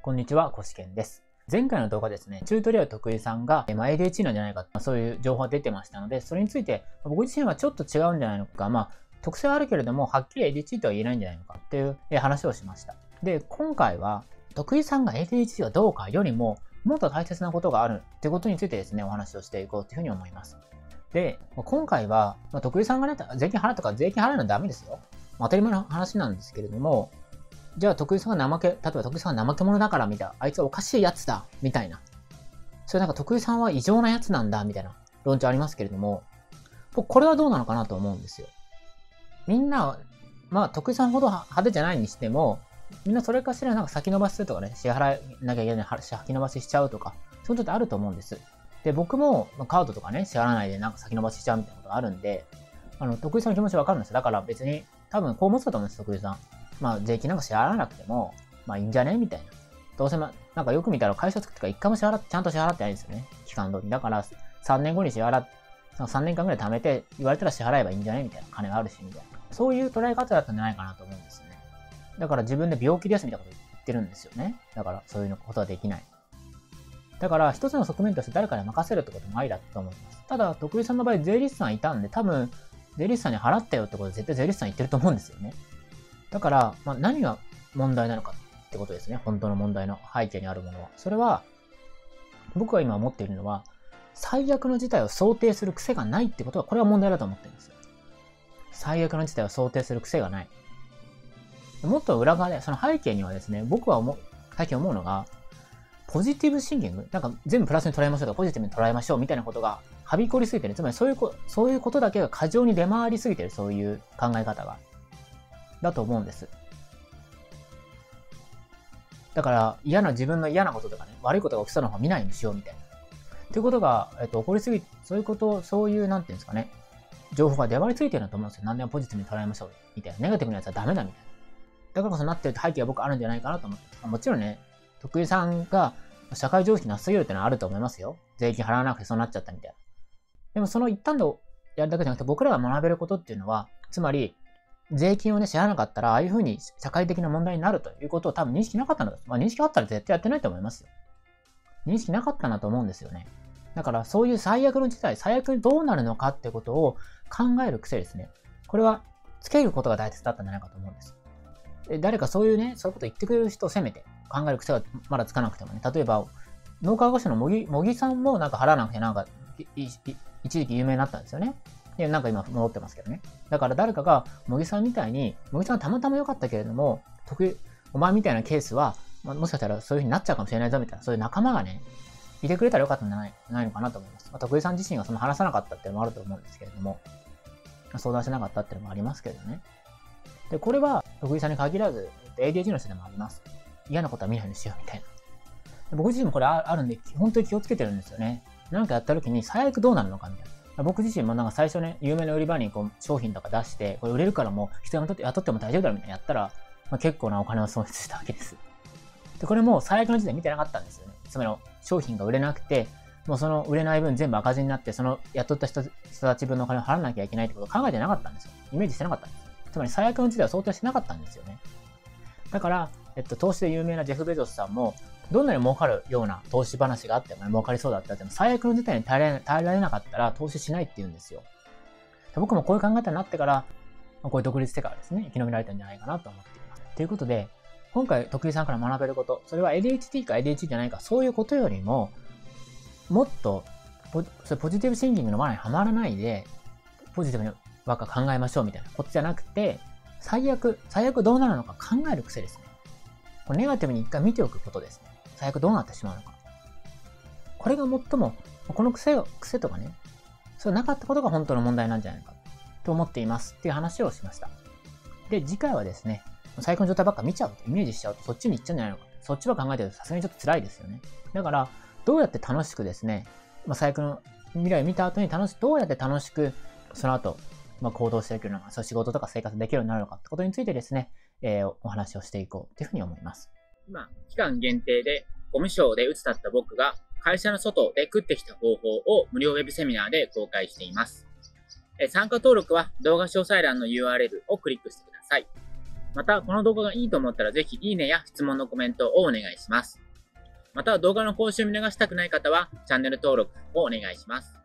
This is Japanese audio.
こんにちは、コシケンです。前回の動画ですね、チュートリアル得意さんが、まあ、ADHD なんじゃないか、まあ、そういう情報が出てましたので、それについて僕自身はちょっと違うんじゃないのか、まあ、特性はあるけれども、はっきり ADHD とは言えないんじゃないのかっていう話をしました。で、今回は、得意さんが ADHD はどうかよりも、もっと大切なことがあるってことについてですね、お話をしていこうというふうに思います。で、今回は、まあ、得意さんがね、税金払うとか税金払うのはダメですよ。当たり前の話なんですけれども、じゃあ得意さんが怠け、例えば得意さんが怠け者だからみたいな、あいつはおかしいやつだみたいな。それなんか得意さんは異常なやつなんだみたいな論調ありますけれども、これはどうなのかなと思うんですよ。みんな、まあ得意さんほど派手じゃないにしても、みんなそれかしらなんか先延ばしするとかね、支払いなきゃいけない先延ばししちゃうとか、そういうことってあると思うんです。で、僕もカードとかね、支払わないでなんか先延ばししちゃうみたいなことがあるんで、あの、得意さんの気持ちわかるんですよ。だから別に、多分こう思ってたと思うんです、得意さん。まあ、税金なんか支払わなくても、まあいいんじゃねみたいな。どうせま、なんかよく見たら会社作ってから一回も支払って、ちゃんと支払ってないんですよね。期間通り。だから、3年後に支払って、3年間ぐらい貯めて、言われたら支払えばいいんじゃねみたいな。金があるし、みたいな。そういう捉え方だったんじゃないかなと思うんですよね。だから自分で病気ですみたいなこと言ってるんですよね。だからそういうことはできない。だから一つの側面として誰かに任せるってこともありだと思います。ただ、徳井さんの場合税理士さんいたんで、多分、税理士さんに払ったよってことで絶対税理士さん言ってると思うんですよね。だから、まあ、何が問題なのかってことですね。本当の問題の背景にあるものは。それは、僕が今思っているのは、最悪の事態を想定する癖がないってことは、これは問題だと思ってるんですよ。最悪の事態を想定する癖がない。もっと裏側で、その背景にはですね、僕は思う、最近思うのが、ポジティブシンキング、なんか全部プラスに捉えましょうとか、ポジティブに捉えましょうみたいなことが、はびこりすぎてる。つまりそういうこ、そういうことだけが過剰に出回りすぎてる、そういう考え方が。だと思うんです。だから嫌な自分の嫌なこととかね、悪いことが起きそうな方見ないようにしようみたいな。っていうことが、えっと、起こりすぎ、そういうこと、そういう、なんていうんですかね、情報が出回りついてるんだと思うんですよ。何でもポジティブに捉えましょうみたいな。ネガティブなやつはダメだみたいな。だからこそなってる背景は僕あるんじゃないかなと思って。もちろんね、徳井さんが社会常識なすぎるってのはあると思いますよ。税金払わなくてそうなっちゃったみたいな。でもその一旦でやるだけじゃなくて僕らが学べることっていうのは、つまり税金をね、知らなかったら、ああいうふうに社会的な問題になるということを多分認識なかったのです。まあ認識あったら絶対やってないと思いますよ。認識なかったなと思うんですよね。だからそういう最悪の事態、最悪にどうなるのかってことを考える癖ですね。これはつけることが大切だったんじゃないかと思うんです。で誰かそういうね、そういうこと言ってくれる人を責めて考える癖がまだつかなくてもね、例えば、脳科学者の茂木さんもなんか払わなくてなんか一時期有名になったんですよね。で、なんか今戻ってますけどね。だから誰かが、茂木さんみたいに、茂木さんはたまたま良かったけれども、得意、お前みたいなケースは、まあ、もしかしたらそういう風になっちゃうかもしれないぞみたいな、そういう仲間がね、いてくれたらよかったんじゃないないのかなと思います。まあ、徳井さん自身がその話さなかったっていうのもあると思うんですけれども、相談しなかったっていうのもありますけどね。で、これは徳井さんに限らず、ADHD の人でもあります。嫌なことは見ないようにしようみたいな。僕自身もこれあるんで、本当に気をつけてるんですよね。なんかやった時に最悪どうなるのかみたいな。僕自身もなんか最初ね、有名な売り場にこう商品とか出して、これ売れるからもう人雇って雇っても大丈夫だろみたいなやったら、まあ、結構なお金を損失したわけです。で、これも最悪の時点見てなかったんですよね。つまり商品が売れなくて、もうその売れない分全部赤字になって、その雇った人たち分のお金を払わなきゃいけないってことを考えてなかったんですよ。イメージしてなかったんです。つまり最悪の時代は想定してなかったんですよね。だから、えっと、投資で有名なジェフ・ベゾスさんも、どんなに儲かるような投資話があっても、ね、儲かりそうだったっても、最悪の事態に耐えられなかったら投資しないって言うんですよ。僕もこういう考え方になってから、こういう独立してからですね、生き延びられたんじゃないかなと思っています。ということで、今回、徳井さんから学べること、それは ADHD か ADHD じゃないか、そういうことよりも、もっとポ、それポジティブシンキングの罠にはまらないで、ポジティブにばっか考えましょうみたいなことじゃなくて、最悪、最悪どうなるのか考える癖ですね。ネガティブに一回見ておくことですね。最悪どうなってしまうのか。これが最も、この癖を、癖とかね、そうなかったことが本当の問題なんじゃないかと思っていますっていう話をしました。で、次回はですね、最高の状態ばっか見ちゃうとイメージしちゃうとそっちに行っちゃうんじゃないのか。そっちば考えてるとさすがにちょっと辛いですよね。だから、どうやって楽しくですね、まあ、最悪の未来を見た後に楽し、どうやって楽しく、その後、まあ、行動していけるのか、そう仕事とか生活できるようになるのかってことについてですね、えー、お話をしていこうというふうに思います。今、期間限定で、ゴミ賞で打つだった僕が、会社の外で食ってきた方法を無料ウェブセミナーで公開しています。参加登録は動画詳細欄の URL をクリックしてください。また、この動画がいいと思ったらぜひいいねや質問のコメントをお願いします。また、動画の更新を見逃したくない方は、チャンネル登録をお願いします。